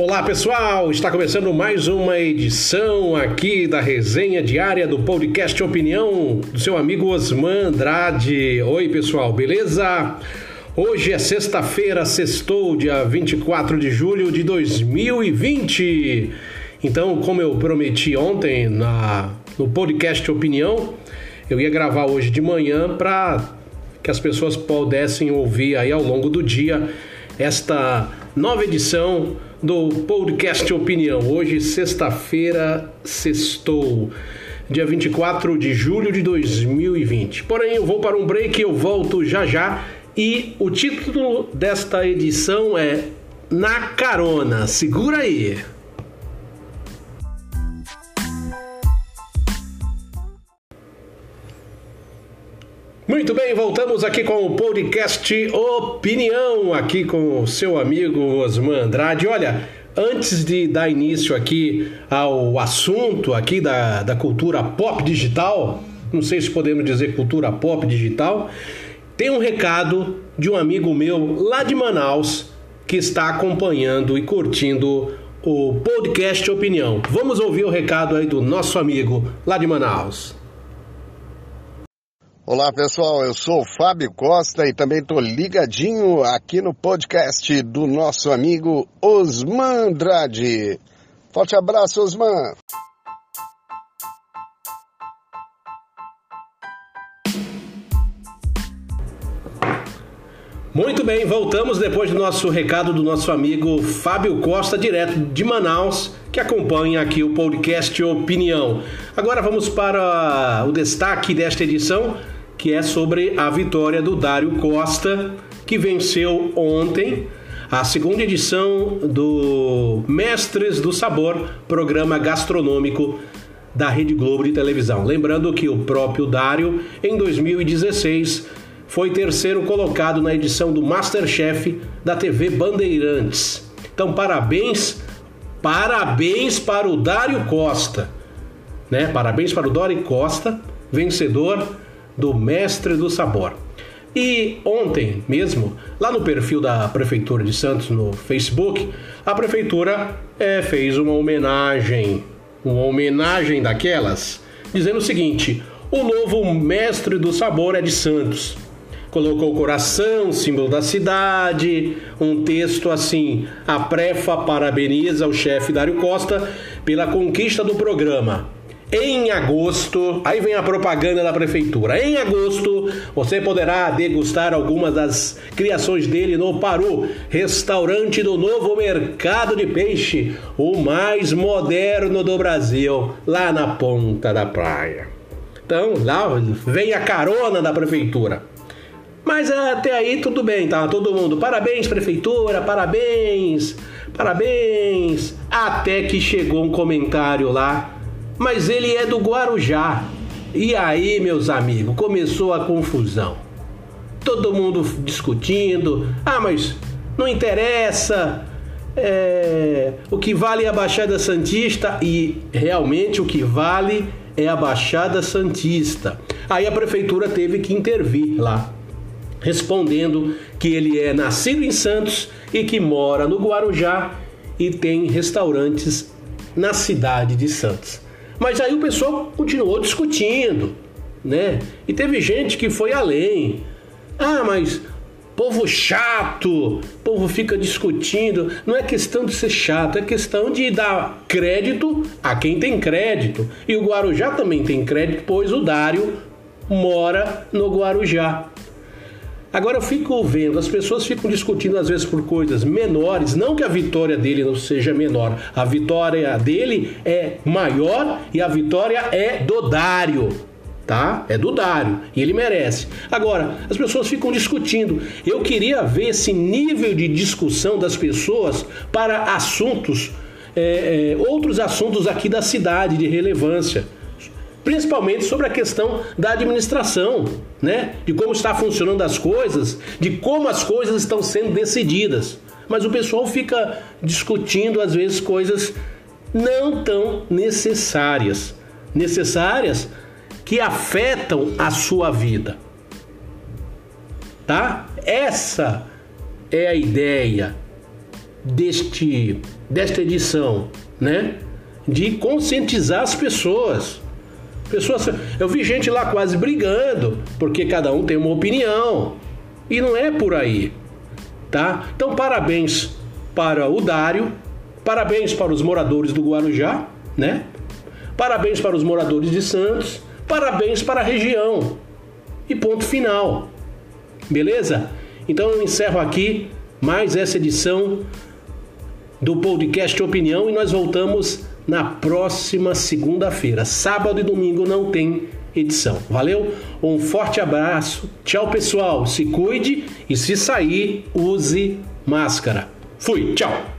Olá pessoal, está começando mais uma edição aqui da resenha diária do podcast Opinião do seu amigo Osman Andrade. Oi pessoal, beleza? Hoje é sexta-feira, sextou, dia 24 de julho de 2020. Então, como eu prometi ontem na, no podcast Opinião, eu ia gravar hoje de manhã para que as pessoas pudessem ouvir aí ao longo do dia esta nova edição do podcast Opinião. Hoje, sexta-feira, sextou, dia 24 de julho de 2020. Porém, eu vou para um break eu volto já já. E o título desta edição é Na Carona. Segura aí. Muito bem, voltamos aqui com o podcast Opinião, aqui com o seu amigo Osman Andrade. Olha, antes de dar início aqui ao assunto aqui da, da cultura pop digital, não sei se podemos dizer cultura pop digital, tem um recado de um amigo meu lá de Manaus que está acompanhando e curtindo o podcast Opinião. Vamos ouvir o recado aí do nosso amigo lá de Manaus. Olá pessoal, eu sou Fábio Costa e também estou ligadinho aqui no podcast do nosso amigo Osman Andrade. Forte abraço, Osman! Muito bem, voltamos depois do nosso recado do nosso amigo Fábio Costa, direto de Manaus, que acompanha aqui o podcast Opinião. Agora vamos para o destaque desta edição que é sobre a vitória do Dário Costa, que venceu ontem a segunda edição do Mestres do Sabor, programa gastronômico da Rede Globo de televisão. Lembrando que o próprio Dário, em 2016, foi terceiro colocado na edição do Masterchef da TV Bandeirantes. Então, parabéns, parabéns para o Dário Costa, né? Parabéns para o Dário Costa, vencedor do Mestre do Sabor. E ontem mesmo, lá no perfil da Prefeitura de Santos no Facebook, a Prefeitura é, fez uma homenagem, uma homenagem daquelas, dizendo o seguinte: o novo Mestre do Sabor é de Santos. Colocou o coração, símbolo da cidade, um texto assim: a Prefa parabeniza o chefe Dário Costa pela conquista do programa em agosto, aí vem a propaganda da prefeitura. Em agosto, você poderá degustar algumas das criações dele no Paru, restaurante do novo mercado de peixe, o mais moderno do Brasil, lá na ponta da praia. Então, lá vem a carona da prefeitura. Mas até aí tudo bem, tá? Todo mundo, parabéns prefeitura, parabéns, parabéns. Até que chegou um comentário lá mas ele é do Guarujá. E aí, meus amigos, começou a confusão. Todo mundo discutindo. Ah, mas não interessa. É, o que vale é a Baixada Santista e realmente o que vale é a Baixada Santista. Aí a prefeitura teve que intervir lá, respondendo que ele é nascido em Santos e que mora no Guarujá e tem restaurantes na cidade de Santos. Mas aí o pessoal continuou discutindo, né? E teve gente que foi além. Ah, mas povo chato, povo fica discutindo. Não é questão de ser chato, é questão de dar crédito a quem tem crédito. E o Guarujá também tem crédito, pois o Dário mora no Guarujá. Agora eu fico vendo, as pessoas ficam discutindo às vezes por coisas menores, não que a vitória dele não seja menor, a vitória dele é maior e a vitória é do Dário, tá? É do Dário e ele merece. Agora, as pessoas ficam discutindo. Eu queria ver esse nível de discussão das pessoas para assuntos, é, é, outros assuntos aqui da cidade de relevância principalmente sobre a questão da administração, né? De como está funcionando as coisas, de como as coisas estão sendo decididas. Mas o pessoal fica discutindo às vezes coisas não tão necessárias, necessárias que afetam a sua vida. Tá? Essa é a ideia. deste desta edição, né? De conscientizar as pessoas. Pessoas, eu vi gente lá quase brigando, porque cada um tem uma opinião. E não é por aí, tá? Então, parabéns para o Dário, parabéns para os moradores do Guarujá, né? Parabéns para os moradores de Santos, parabéns para a região. E ponto final. Beleza? Então eu encerro aqui mais essa edição do podcast Opinião e nós voltamos na próxima segunda-feira. Sábado e domingo não tem edição. Valeu? Um forte abraço. Tchau, pessoal. Se cuide e se sair, use máscara. Fui. Tchau.